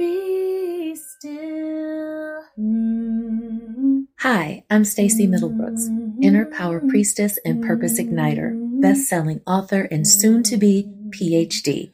Be still. Hi, I'm Stacey Middlebrooks, Inner Power Priestess and Purpose Igniter, best-selling author and soon to be PhD.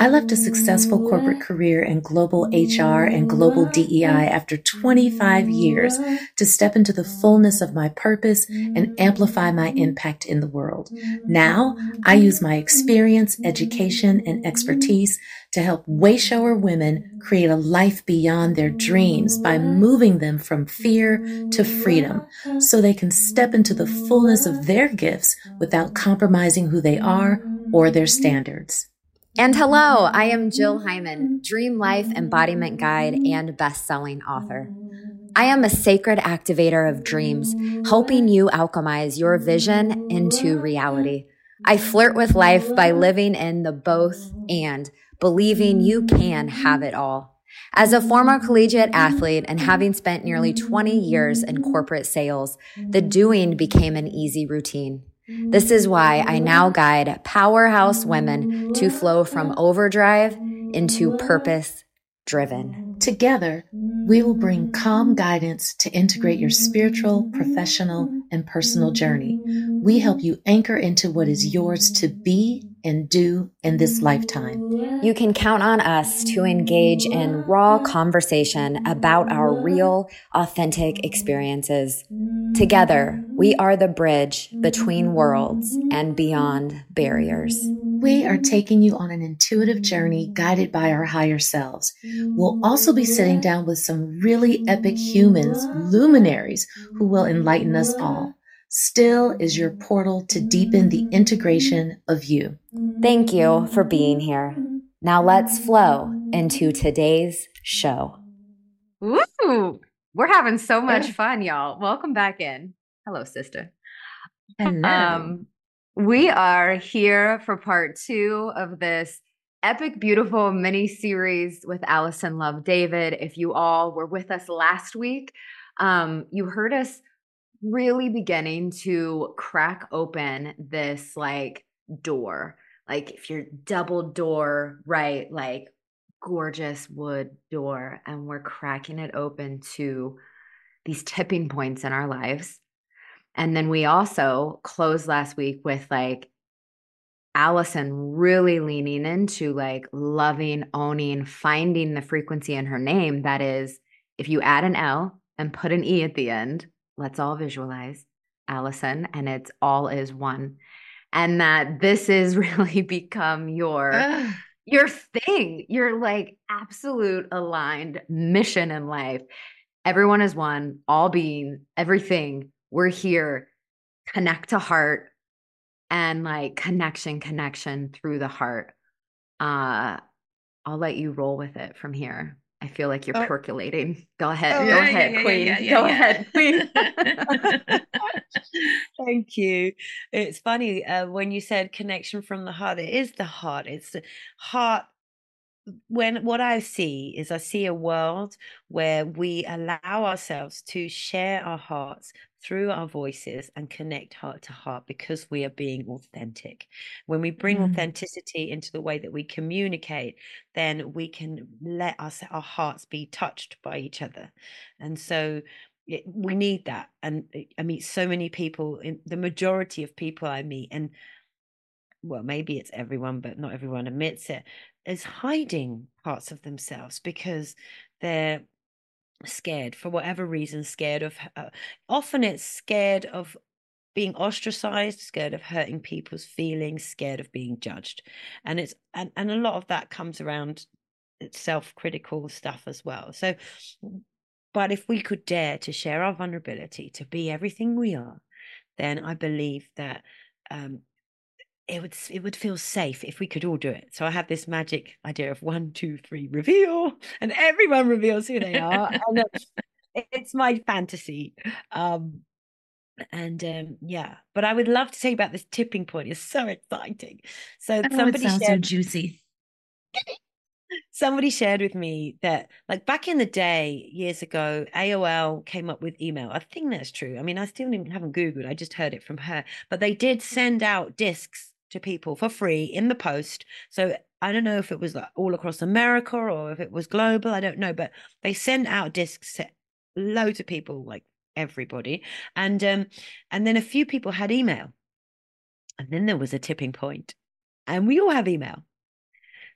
I left a successful corporate career in global HR and global DEI after 25 years to step into the fullness of my purpose and amplify my impact in the world. Now, I use my experience, education, and expertise to help wayshower women create a life beyond their dreams by moving them from fear to freedom so they can step into the fullness of their gifts without compromising who they are or their standards. And hello, I am Jill mm-hmm. Hyman, Dream Life Embodiment Guide mm-hmm. and best-selling author. I am a sacred activator of dreams, helping you alchemize your vision into reality. I flirt with life by living in the both and believing you can have it all. As a former collegiate athlete and having spent nearly 20 years in corporate sales, the doing became an easy routine. This is why I now guide powerhouse women to flow from overdrive into purpose driven. Together, we will bring calm guidance to integrate your spiritual, professional, and personal journey. We help you anchor into what is yours to be and do in this lifetime. You can count on us to engage in raw conversation about our real, authentic experiences. Together, we are the bridge between worlds and beyond barriers. We are taking you on an intuitive journey guided by our higher selves. We'll also be sitting down with some really epic humans, luminaries, who will enlighten us all. Still is your portal to deepen the integration of you. Thank you for being here. Now let's flow into today's show. Woo! We're having so much fun, y'all. Welcome back in. Hello, sister. Hello. Um, we are here for part two of this epic, beautiful mini series with Alison Love David. If you all were with us last week, um, you heard us really beginning to crack open this like door. Like if you're double door, right? Like gorgeous wood door, and we're cracking it open to these tipping points in our lives. And then we also closed last week with like Alison really leaning into like loving, owning, finding the frequency in her name that is, if you add an L and put an E at the end, let's all visualize Allison and it's all is one. And that this is really become your Ugh. your thing, your like absolute aligned mission in life. Everyone is one, all being, everything. We're here. Connect to heart and like connection, connection through the heart. Uh I'll let you roll with it from here. I feel like you're Oh. percolating. Go ahead. Oh, Go yeah, ahead, yeah, queen. yeah, Go ahead, queen. Thank you. It's funny uh, when you said connection from the heart. It is the heart. It's the heart. When what I see is I see a world where we allow ourselves to share our hearts through our voices and connect heart to heart because we are being authentic. When we bring Mm. authenticity into the way that we communicate, then we can let us our hearts be touched by each other. And so it, we need that. And uh, I meet so many people in the majority of people I meet, and well, maybe it's everyone, but not everyone admits it, is hiding parts of themselves because they're scared for whatever reason, scared of, uh, often it's scared of being ostracized, scared of hurting people's feelings, scared of being judged. And it's, and, and a lot of that comes around self critical stuff as well. So, but if we could dare to share our vulnerability, to be everything we are, then I believe that um, it would it would feel safe if we could all do it. So I have this magic idea of one, two, three, reveal, and everyone reveals who they are. and uh, it's my fantasy. Um, and um, yeah, but I would love to tell you about this tipping point. It's so exciting. So Oh, somebody sounds so juicy. somebody shared with me that like back in the day years ago aol came up with email i think that's true i mean i still even haven't googled i just heard it from her but they did send out discs to people for free in the post so I don't know if it was all across America or if it was global. I don't know, but they sent out discs to loads of people, like everybody, and um, and then a few people had email, and then there was a tipping point, and we all have email.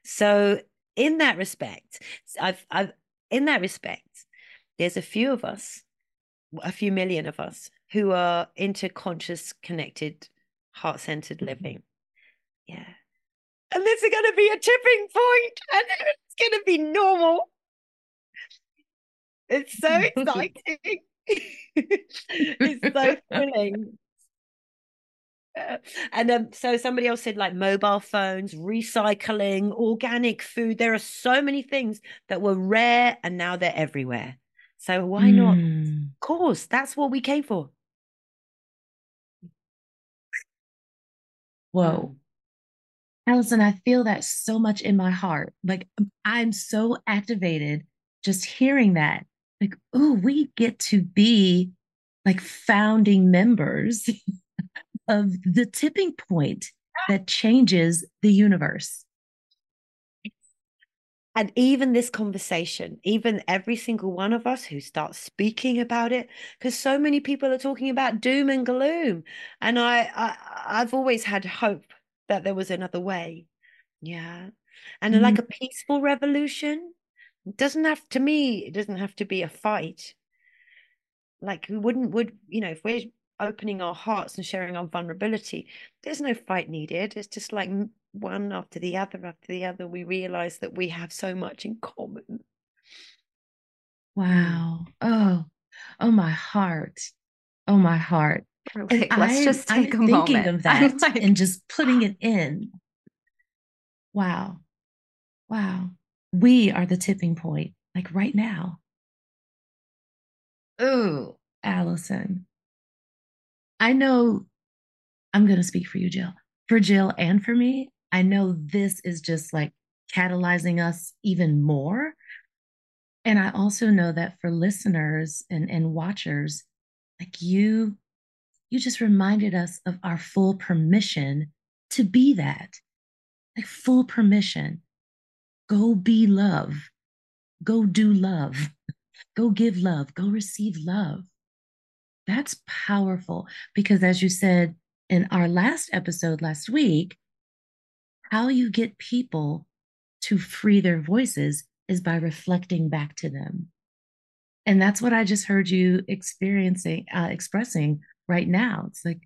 So in that respect, I've I've in that respect, there's a few of us, a few million of us, who are into conscious, connected, heart centered living. Yeah. And this is going to be a tipping point and it's going to be normal. It's so exciting. It's so thrilling. Uh, and um, so somebody else said like mobile phones recycling organic food. There are so many things that were rare and now they're everywhere. So why mm. not? Hmm. of course that's what we came for. Whoa Alison, I feel that so much in my heart. Like um, I'm so activated just hearing that. Like, oh, we get to be like founding members of the tipping point that changes the universe. And even this conversation, even every single one of us who starts speaking about it, because so many people are talking about doom and gloom. And I, I I've always had hope that there was another way. Yeah. And mm-hmm. like a peaceful revolution it doesn't have to me, it doesn't have to be a fight. Like we wouldn't would, you know, if we're opening our hearts and sharing our vulnerability, there's no fight needed. It's just like one after the other after the other. We realize that we have so much in common. Mm. Wow. Oh, oh my heart. Oh my heart. Like, let's I, just take I'm a thinking moment. of that like, and just putting it in. Wow. Wow. We are the tipping point, like right now. Oh, Alison. I know I'm going to speak for you, Jill. For Jill and for me, I know this is just like catalyzing us even more. And I also know that for listeners and, and watchers, like you you just reminded us of our full permission to be that. Like full permission. Go be love. Go do love. Go give love. Go receive love. That's powerful because, as you said in our last episode last week, how you get people to free their voices is by reflecting back to them. And that's what I just heard you experiencing, uh, expressing right now. It's like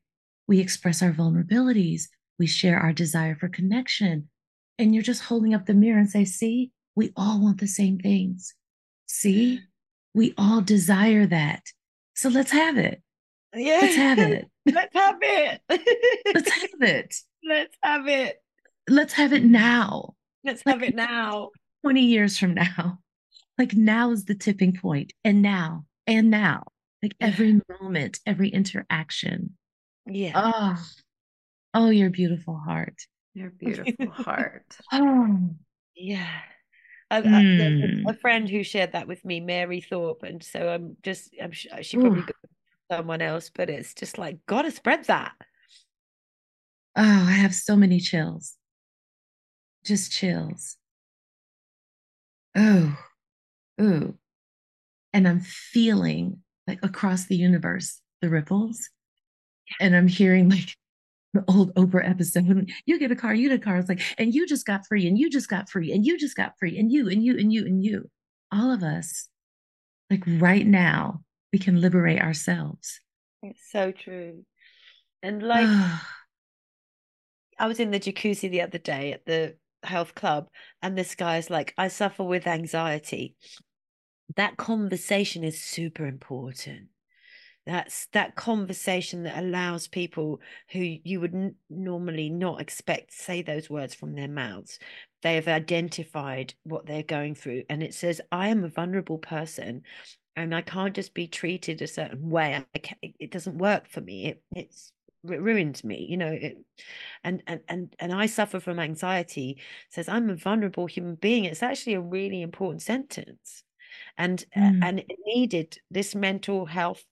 we express our vulnerabilities, we share our desire for connection. And you're just holding up the mirror and say, see, we all want the same things. See, we all desire that. So let's have it. Yeah. Let's have it. let's have it. let's have it. Let's have it. Let's have it now. Let's have it now. 20 years from now. Like now is the tipping point. And now, and now like every moment, every interaction. Yeah. Oh, oh, your beautiful heart. Your beautiful heart. Oh, yeah. I, mm. a, a, friend who shared that with me, Mary Thorpe, and so I'm just, I'm sure she probably got someone else, but it's just like gotta spread that. Oh, I have so many chills. Just chills. Oh, oh, and I'm feeling like across the universe, the ripples. And I'm hearing like the old Oprah episode. You get a car, you get a car. It's like, and you just got free, and you just got free, and you just got free, and you, and you, and you, and you. All of us, like right now, we can liberate ourselves. It's so true. And like, I was in the jacuzzi the other day at the health club, and this guy's like, I suffer with anxiety that conversation is super important. That's that conversation that allows people who you would n- normally not expect to say those words from their mouths. They have identified what they're going through and it says i am a vulnerable person and i can't just be treated a certain way. It doesn't work for me. It it's it ruins me you know it, and and and and i suffer from anxiety. Says i'm a vulnerable human being. It's actually a really important sentence and mm. and it needed this mental health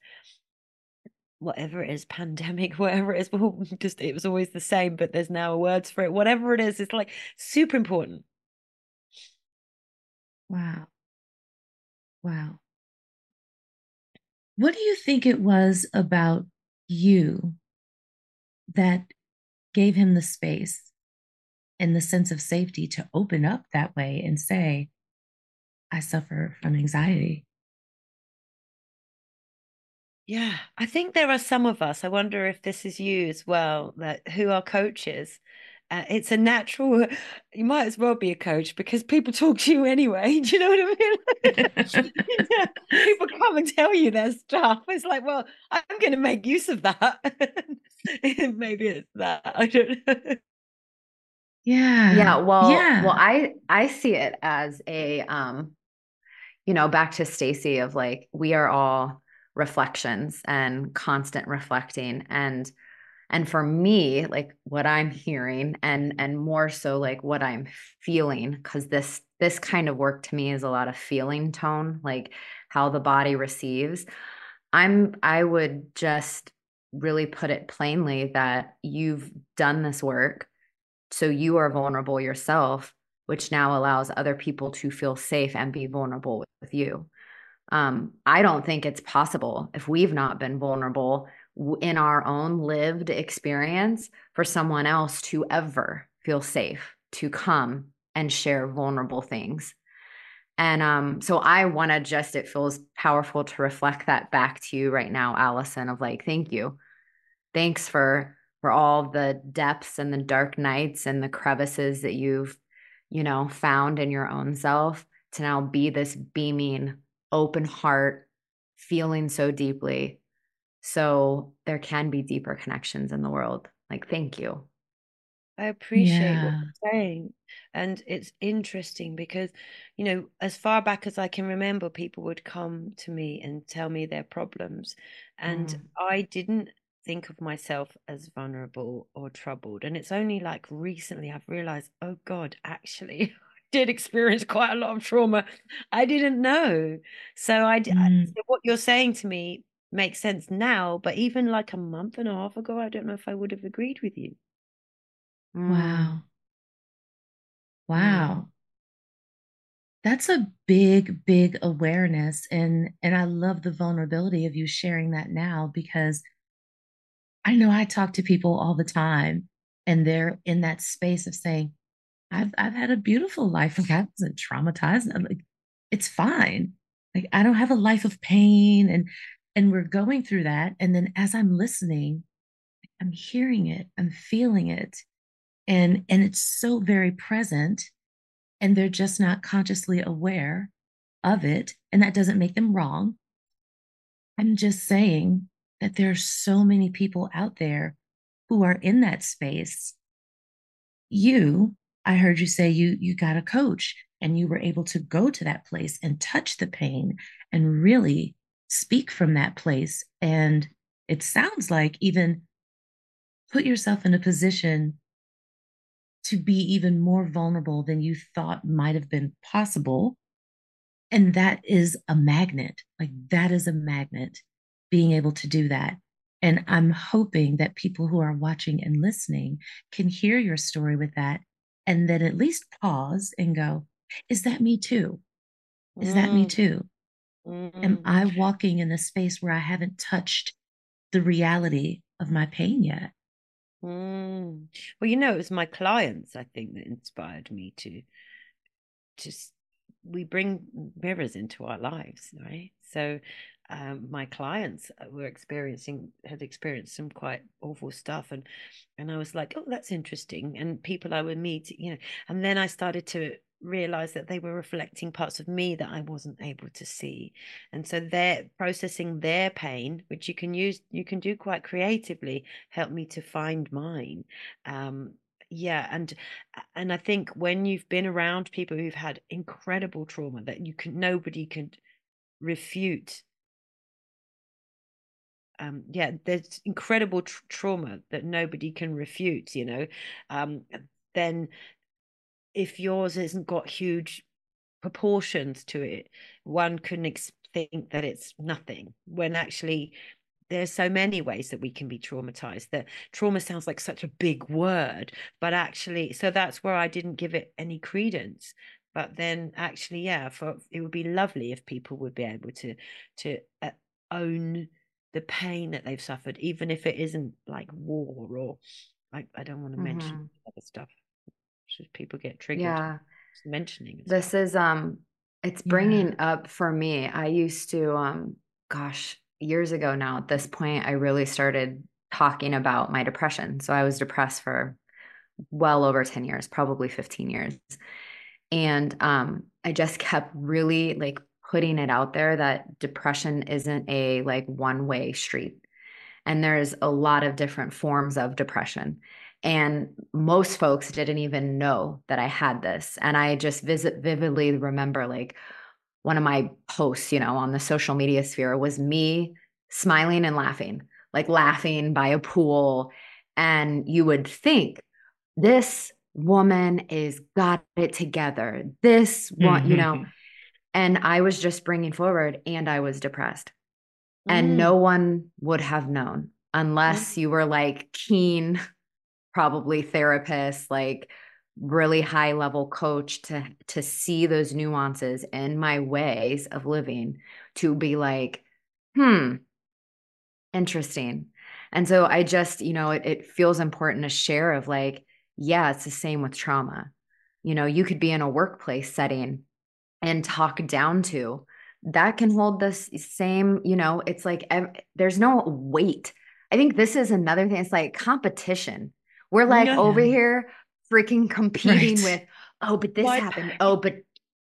whatever it is, pandemic, whatever it is, well, just it was always the same, but there's now words for it. Whatever it is, it's like super important. Wow. Wow. What do you think it was about you that gave him the space and the sense of safety to open up that way and say, I suffer from anxiety? Yeah, I think there are some of us. I wonder if this is you as well, that who are coaches. Uh, it's a natural. You might as well be a coach because people talk to you anyway. Do you know what I mean? people come and tell you their stuff. It's like, well, I'm going to make use of that. Maybe it's that. I don't know. Yeah. Yeah. Well. Yeah. Well, I I see it as a um, you know, back to Stacey of like we are all reflections and constant reflecting and and for me like what i'm hearing and and more so like what i'm feeling because this this kind of work to me is a lot of feeling tone like how the body receives i'm i would just really put it plainly that you've done this work so you are vulnerable yourself which now allows other people to feel safe and be vulnerable with you um, I don't think it's possible if we've not been vulnerable in our own lived experience for someone else to ever feel safe to come and share vulnerable things. And um, so I want to just, it feels powerful to reflect that back to you right now, Alison, of like, thank you. Thanks for for all the depths and the dark nights and the crevices that you've, you know, found in your own self to now be this beaming open heart, feeling so deeply. So there can be deeper connections in the world. Like, thank you. I appreciate yeah. what you're saying. And it's interesting because, you know, as far back as I can remember, people would come to me and tell me their problems. And mm. I didn't think of myself as vulnerable or troubled. And it's only like recently I've realized, oh God, actually, I did experience quite a lot of trauma. I didn't know. So I, mm. so what you're saying to me makes sense now, but even like a month and a half ago, I don't know if I would have agreed with you. Mm. Wow. Wow. That's a big, big awareness. And and I love the vulnerability of you sharing that now because I know I talk to people all the time and they're in that space of saying, I've I've had a beautiful life. Like I wasn't traumatized. I'm like, it's fine. Like I don't have a life of pain and and we're going through that. And then as I'm listening, I'm hearing it, I'm feeling it. And and it's so very present. And they're just not consciously aware of it. And that doesn't make them wrong. I'm just saying that there are so many people out there who are in that space. You I heard you say you you got a coach and you were able to go to that place and touch the pain and really speak from that place. And it sounds like even put yourself in a position to be even more vulnerable than you thought might have been possible. And that is a magnet. Like that is a magnet being able to do that and i'm hoping that people who are watching and listening can hear your story with that and then at least pause and go, is that me too? Is mm. that me mm. too? Mm. Am I walking in a space where I haven't touched the reality of my pain yet? Mm. Well, you know, it was my clients, I think, that inspired me to just we bring mirrors into our lives, right? So um, my clients uh, were experiencing had experienced some quite awful stuff and and I was like oh that's interesting and people I would meet you know and then I started to realize that they were reflecting parts of me that I wasn't able to see and so they're processing their pain which you can use you can do quite creatively help me to find mine um yeah and and I think when you've been around people who've had incredible trauma that you can nobody can refute um, yeah, there's incredible tr- trauma that nobody can refute, you know, um, then if yours hasn't got huge proportions to it, one can ex- think that it's nothing when actually there's so many ways that we can be traumatized that trauma sounds like such a big word but actually so that's where i didn't give it any credence. But then actually yeah for it would be lovely if people would be able to to uh, own the pain that they've suffered even if it isn't like war or like i don't want to mention Mhm. other stuff should people get triggered Yeah. mentioning. This is um it's Yeah. bringing up for me. I used to um gosh, years ago now at this point I really started talking about my depression. So I was depressed for well over 10 years, probably 15 years. And um I just kept really like putting it out there that depression isn't a like one-way street. And there's a lot of different forms of depression. And most folks didn't even know that I had this. And I just visit vividly remember like one of my posts, you know, on the social media sphere was me smiling and laughing, like laughing by a pool. And you would think this woman is got it together. This one, you know, mm-hmm. And I was just bringing forward and I was depressed. And Mm. no one would have known unless you were like keen probably therapist like really high level coach to to see those nuances in my ways of living to be like hmm interesting. And so i just you know it, it feels important to share of like yeah it's the same with trauma. You know you could be in a workplace setting and talk down to that can hold the same you know it's like ev- there's no weight i think this is another thing it's like competition we're like Yeah. over here freaking competing Right. with oh but this What? happened oh but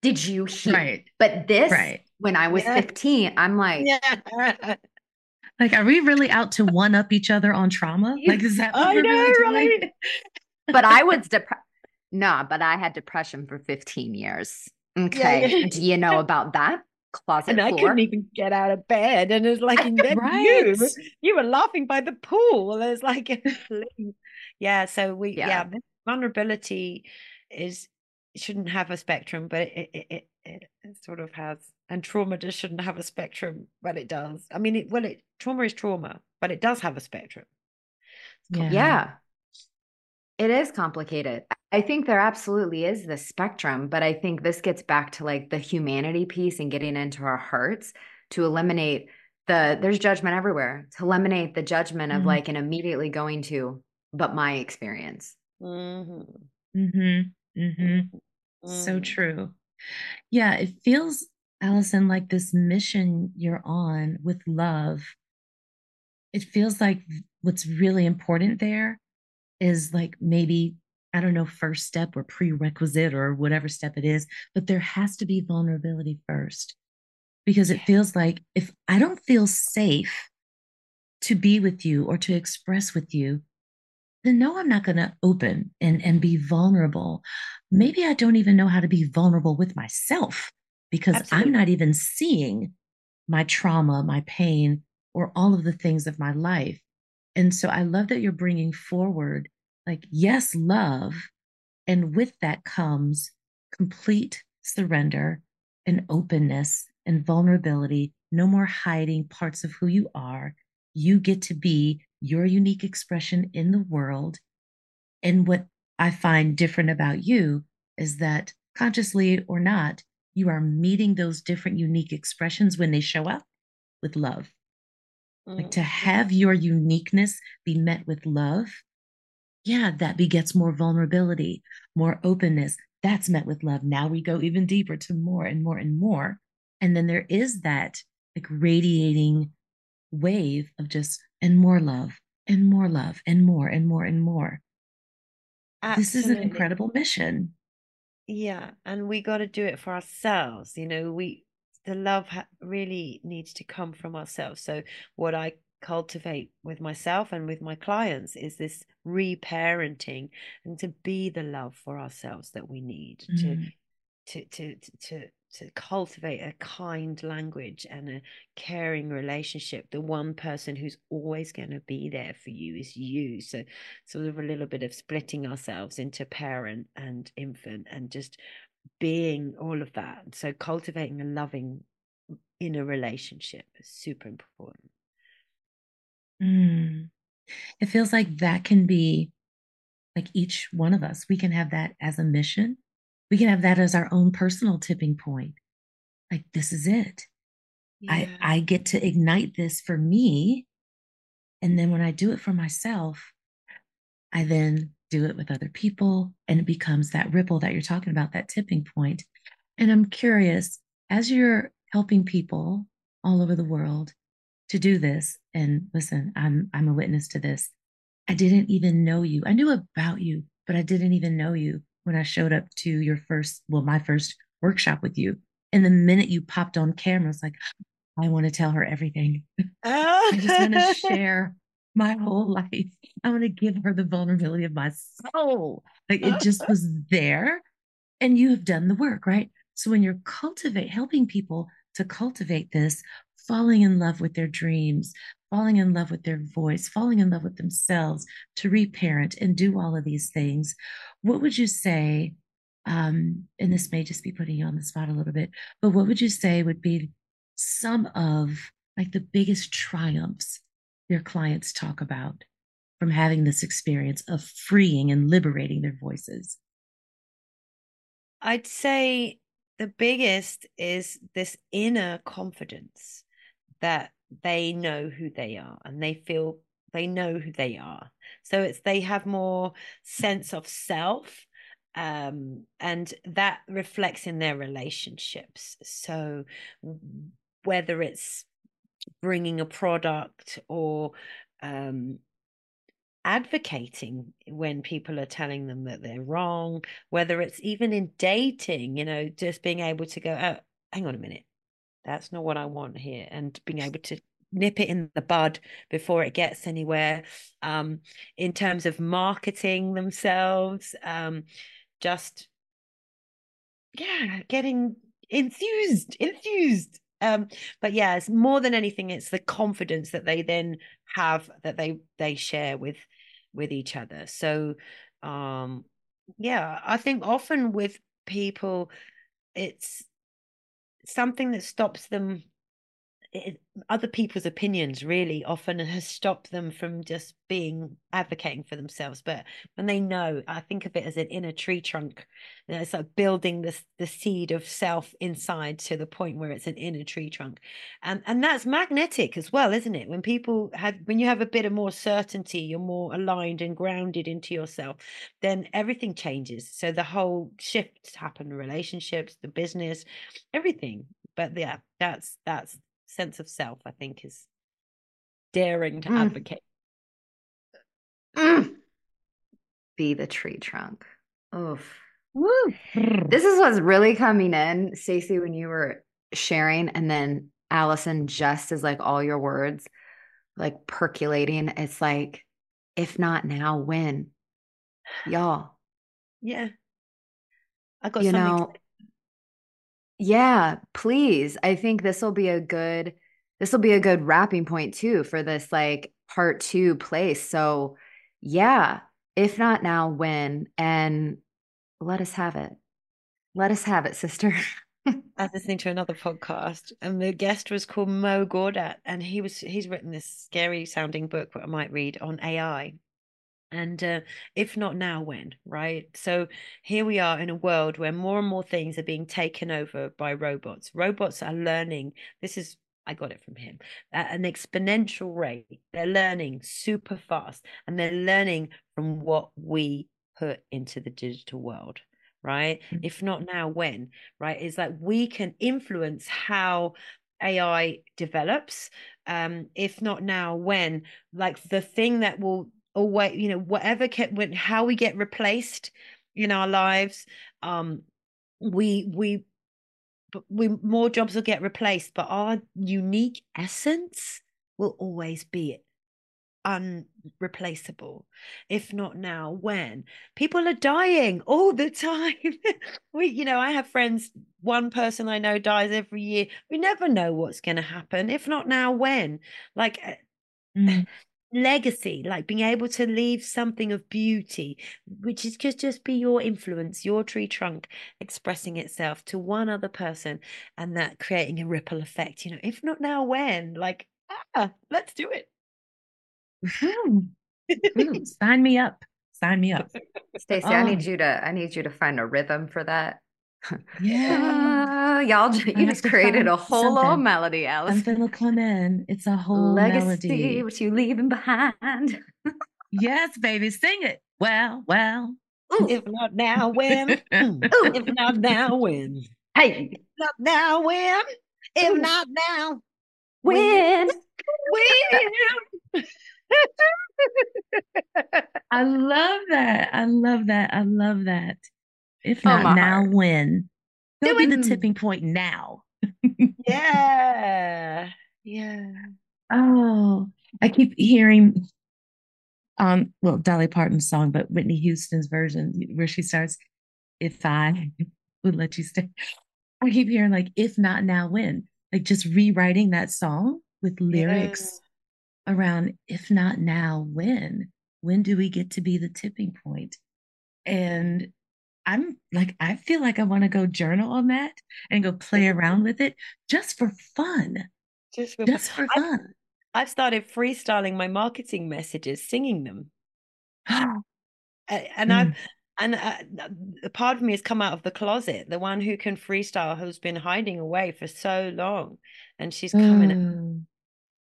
did you hear Right. but this Right. when i was Yeah. 15 i'm like yeah Like, are we really out to one up each other on trauma? Like, is that what I we're know, really doing? right? but i was depressed no but i had depression for 15 years okay yeah. do you know about that closet and I couldn't even get out of bed. And it's like, and then Right. you, you were laughing by the pool. It's like, yeah. So we, Yeah. yeah, vulnerability is shouldn't have a spectrum, but it it, it it it sort of has. And trauma just shouldn't have a spectrum, but it does. I mean, it well, it trauma is trauma, but it does have a spectrum. Yeah. Yeah. It is complicated. I think there absolutely is this spectrum, but I think this gets back to like the humanity piece and getting into our hearts to eliminate the there's judgment everywhere, to eliminate the judgment of Mhm. like and immediately going to but my experience. Mhm. Mm-hmm. Mm-hmm. So Mm. true. Yeah, it feels, Alison, like this mission you're on with love. It feels like what's really important there is like maybe, I don't know, first step or prerequisite or whatever step it is, but there has to be vulnerability first. Because it feels like if I don't feel safe to be with you or to express with you, then no, I'm not going to open and, and be vulnerable. Maybe I don't even know how to be vulnerable with myself because Absolutely. I'm not even seeing my trauma, my pain, or all of the things of my life. And so I love that you're bringing forward, like, yes, love. And with that comes complete surrender and openness and vulnerability. No more hiding parts of who you are. You get to be your unique expression in the world. And what I find different about you is that consciously or not, you are meeting those different unique expressions when they show up with love. Like to Mm. have your uniqueness be met with love, yeah, that begets more vulnerability, more openness. That's met with love. Now we go even deeper to more and more and more. And then there is that like radiating wave of just and more love and more love and more and more and more. This is an incredible mission. Yeah, and we got to do it for ourselves. You know, we the love ha really needs to come from ourselves. So what I cultivate with myself and with my clients is this reparenting and to be the love for ourselves that we need to Mm. to to to to to cultivate a kind language and a caring relationship. The one person who's always going to be there for you is you. So sort of a little bit of splitting ourselves into parent and infant and just being all of that. So cultivating a loving inner relationship is super important. Mm. It feels like that can be like each one of us, we can have that as a mission. We can have that as our own personal tipping point. Like, this is it. Yeah. I, I get to ignite this for me. And then when I do it for myself, I then do it with other people and it becomes that ripple that you're talking about, that tipping point. And I'm curious, as you're helping people all over the world to do this, and listen, I'm I'm a witness to this. I didn't even know you. I knew about you, but I didn't even know you when I showed up to your first, well, my first workshop with you. And the minute you popped on camera, it's like, I want to tell her everything. Oh. I just want to share my whole life. I want to give her the vulnerability of my soul. Like it just was there. And you have done the work, right? So when you're cultivate helping people to cultivate this, falling in love with their dreams, falling in love with their voice, falling in love with themselves, to reparent and do all of these things, what would you say? Um, and this may just be putting you on the spot a little bit, but what would you say would be some of like the biggest triumphs your clients talk about from having this experience of freeing and liberating their voices? I'd say the biggest is this inner confidence that they know who they are and they feel they know who they are. So it's they have more sense of self um, and that reflects in their relationships. So whether it's bringing a product or um, advocating when people are telling them that they're wrong, whether it's even in dating, you know, just being able to go, oh, hang on a minute, that's not what I want here, and being able to nip it in the bud before it gets anywhere. Um, in terms of marketing themselves, um, just yeah, getting enthused, enthused um but it's more than anything it's the confidence that they then have that they they share with with each other so um yeah i think often with people it's something that stops them other people's opinions really often has stopped them from just being advocating for themselves. But when they know i think of it as an inner tree trunk you know, it's like building this the seed of self inside to the point where it's an inner tree trunk. And and that's magnetic as well isn't it? When people have when you have a bit of more certainty you're more aligned and grounded into yourself then everything changes. So the whole shifts happen relationships the business everything. But yeah that's that's sense of self, I think, is daring to mm. advocate. Mm. Be the tree trunk. Oof. Woo. This is what's really coming in, Stacey, when you were sharing, and then Alison, just as like all your words, like percolating. It's like, if not now, when? Y'all. Yeah. I got you know, yeah, please. I think this will be a good this will be a good wrapping point too for this like part 2 place. So, yeah, if not now, when? And let us have it. Let us have it, sister. I was listening to another podcast, and the guest was called Mo Gawdat, and he was he's written this scary sounding book that I might read on AI and uh, if not now when right so here we are in a world where more and more things are being taken over by robots robots are learning this is I got it from him at an exponential rate. They're learning super fast and they're learning from what we put into the digital world, right? Mm-hmm. If not now, when, right? It's like we can influence how AI develops. Um, if not now, when, like the thing that will or what you know whatever when how we get replaced in our lives um we we we more jobs will get replaced but our unique essence will always be unreplaceable if not now when people are dying all the time. We you know i have friends one person i know dies every year. We never know what's going to happen if not now when. Like eh, mm legacy like being able to leave something of beauty which is just just be your influence your tree trunk expressing itself to one other person and that creating a ripple effect you know if not now when like ah let's do it Ooh. Ooh, sign me up. Sign me up. Stacey, I need oh. you to I need you to find a rhythm for that. Yeah. Uh, y'all you just created a whole little melody, Alice. Something will come in. It's a whole Legacy, melody. what you leaving behind. yes, baby. Sing it. Well, well. Ooh. If not now, when? Ooh. If not now, when? Hey. If not now, when? If not now, when? When? I love that. I love that. I love that. If not oh, now, heart. when? It'll be the tipping point now. yeah. Yeah. Oh, I keep hearing um well Dolly Parton's song, but Whitney Houston's version where she starts, if I would let you stay. I keep hearing like if not now when. Like just rewriting that song with lyrics yeah. around if not now when. When do we get to be the tipping point? And I'm like, I feel like I want to go journal on that and go play around with it just for fun. Just for, just for fun. I've, I've started freestyling my marketing messages, singing them. and mm. I've and uh, a part of me has come out of the closet the one who can freestyle who's been hiding away for so long and she's coming mm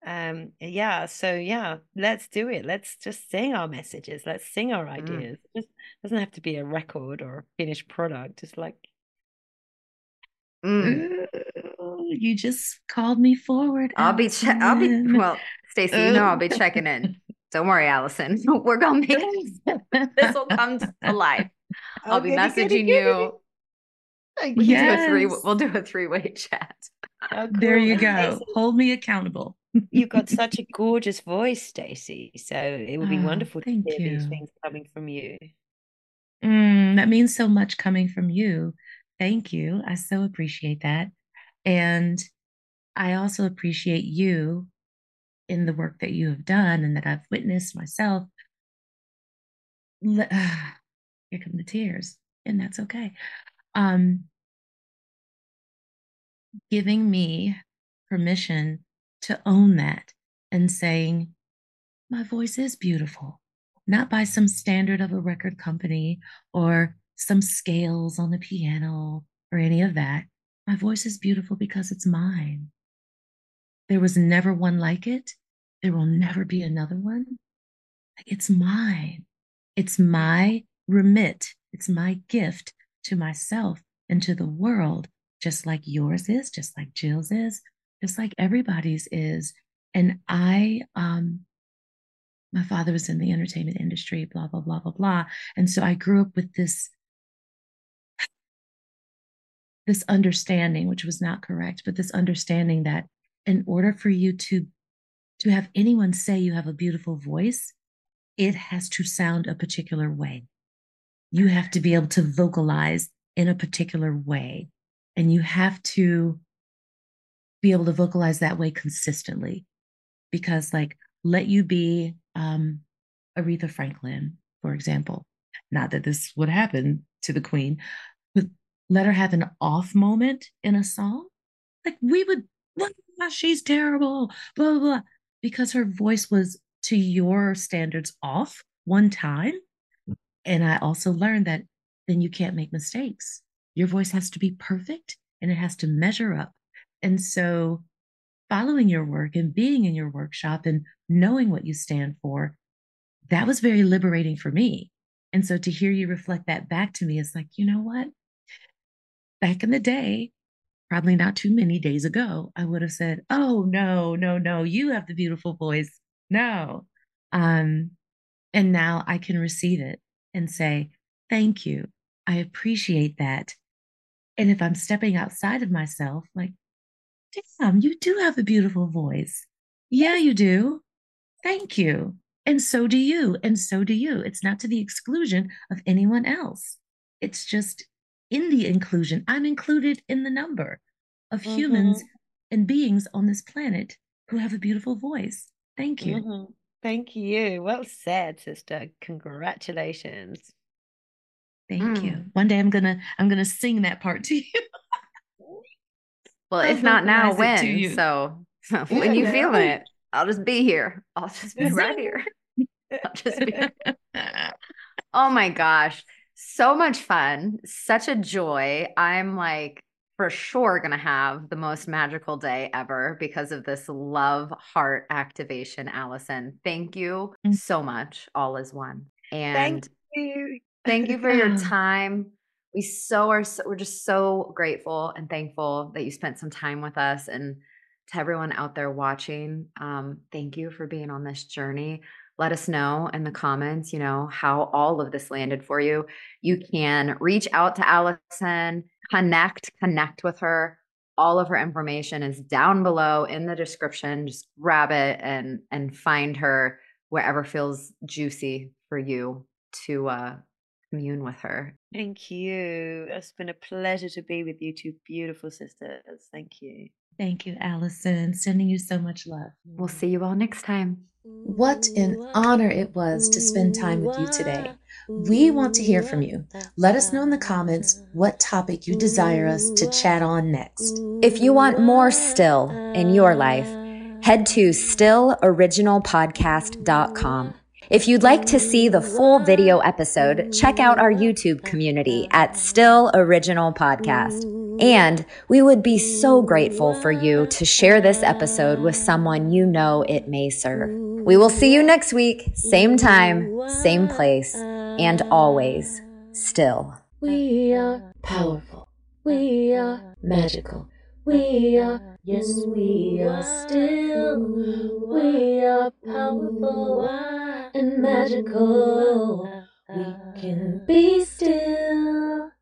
um yeah so yeah let's do it. Let's just sing our messages. Let's sing our mm. ideas. Mm. it doesn't have to be a record or a finished product just like mm. you just called me forward i'll be che- i'll be well stacey you know i'll be checking in. Don't worry alison. We're gonna make this will come to life i'll be messaging you. we yes. do a three we'll do a three-way chat. Oh, cool. there you go. hold me accountable You've got such a gorgeous voice, Stacey. So it would be oh, wonderful to hear you. these things coming from you. Mm, that means so much coming from you. Thank you. I so appreciate that. And I also appreciate you in the work that you have done and that I've witnessed myself. Here come the tears, and that's okay. Um, giving me permission to own that and saying, my voice is beautiful, not by some standard of a record company or some scales on the piano or any of that. My voice is beautiful because it's mine. There was never one like it. There will never be another one. It's mine. It's my remit. It's my gift to myself and to the world, just like yours is, just like Jill's is, just like everybody's is. And I, um, my father was in the entertainment industry, blah, blah, blah, blah, blah. And so I grew up with this this understanding which was not correct but this understanding that in order for you to to have anyone say you have a beautiful voice it has to sound a particular way you have to be able to vocalize in a particular way and you have to be able to vocalize that way consistently. Because like let you be um aretha franklin for example. Not that this would happen to the queen but let her have an off moment in a song. Like we would she's terrible blah blah blah. Because her voice was to your standards off one time. And i also learned that then you can't make mistakes. Your voice has to be perfect and it has to measure up and so, following your work and being in your workshop and knowing what you stand for, that was very liberating for me. And so, to hear you reflect that back to me is like, you know what? Back in the day, probably not too many days ago, I would have said, "Oh no, no, no, you have the beautiful voice." No. Um and now I can receive it and say, "Thank you. I appreciate that." And if I'm stepping outside of myself, like, damn, you do have a beautiful voice. Yeah, you do. Thank you. And so do you. And so do you. It's not to the exclusion of anyone else. It's just in the inclusion. I'm included in the number of mm-hmm. humans and beings on this planet who have a beautiful voice. Thank you. Mm-hmm. Thank you. Well said, sister. Congratulations. Thank mm. you. One day I'm gonna I'm gonna sing that part to you. Well, if not now, when? So when you feel it? I'll just be here. I'll just be right here. I'll just be. oh my gosh. So much fun. Such a joy. I'm like for sure going to have the most magical day ever because of this love heart activation, Alison. Thank you mm. so much. All is one. And thank you. thank you for your time. We so are so, we're just so grateful and thankful that you spent some time with us and to everyone out there watching. Um, thank you for being on this journey let us know in the comments, you know, how all of this landed for you. You can reach out to Alison, connect, connect with her. All of her information is down below in the description. Just grab it and and find her wherever feels juicy for you to uh commune with her. Thank you. It's been a pleasure to be with you two beautiful sisters. Thank you. Thank you, Alison. Sending you so much love. We'll see you all next time. What an honor it was to spend time with you today. We want to hear from you. Let us know in the comments what topic you desire us to chat on next. If you want more still in your life, head to stilloriginalpodcast.com. If you'd like to see the full video episode, check out our YouTube community at Still Original Podcast. And we would be so grateful for you to share this episode with someone you know it may serve. We will see you next week, same time, same place, and always still. We are powerful. We are magical. We are, yes, we are still. We are powerful and magical. We can be still.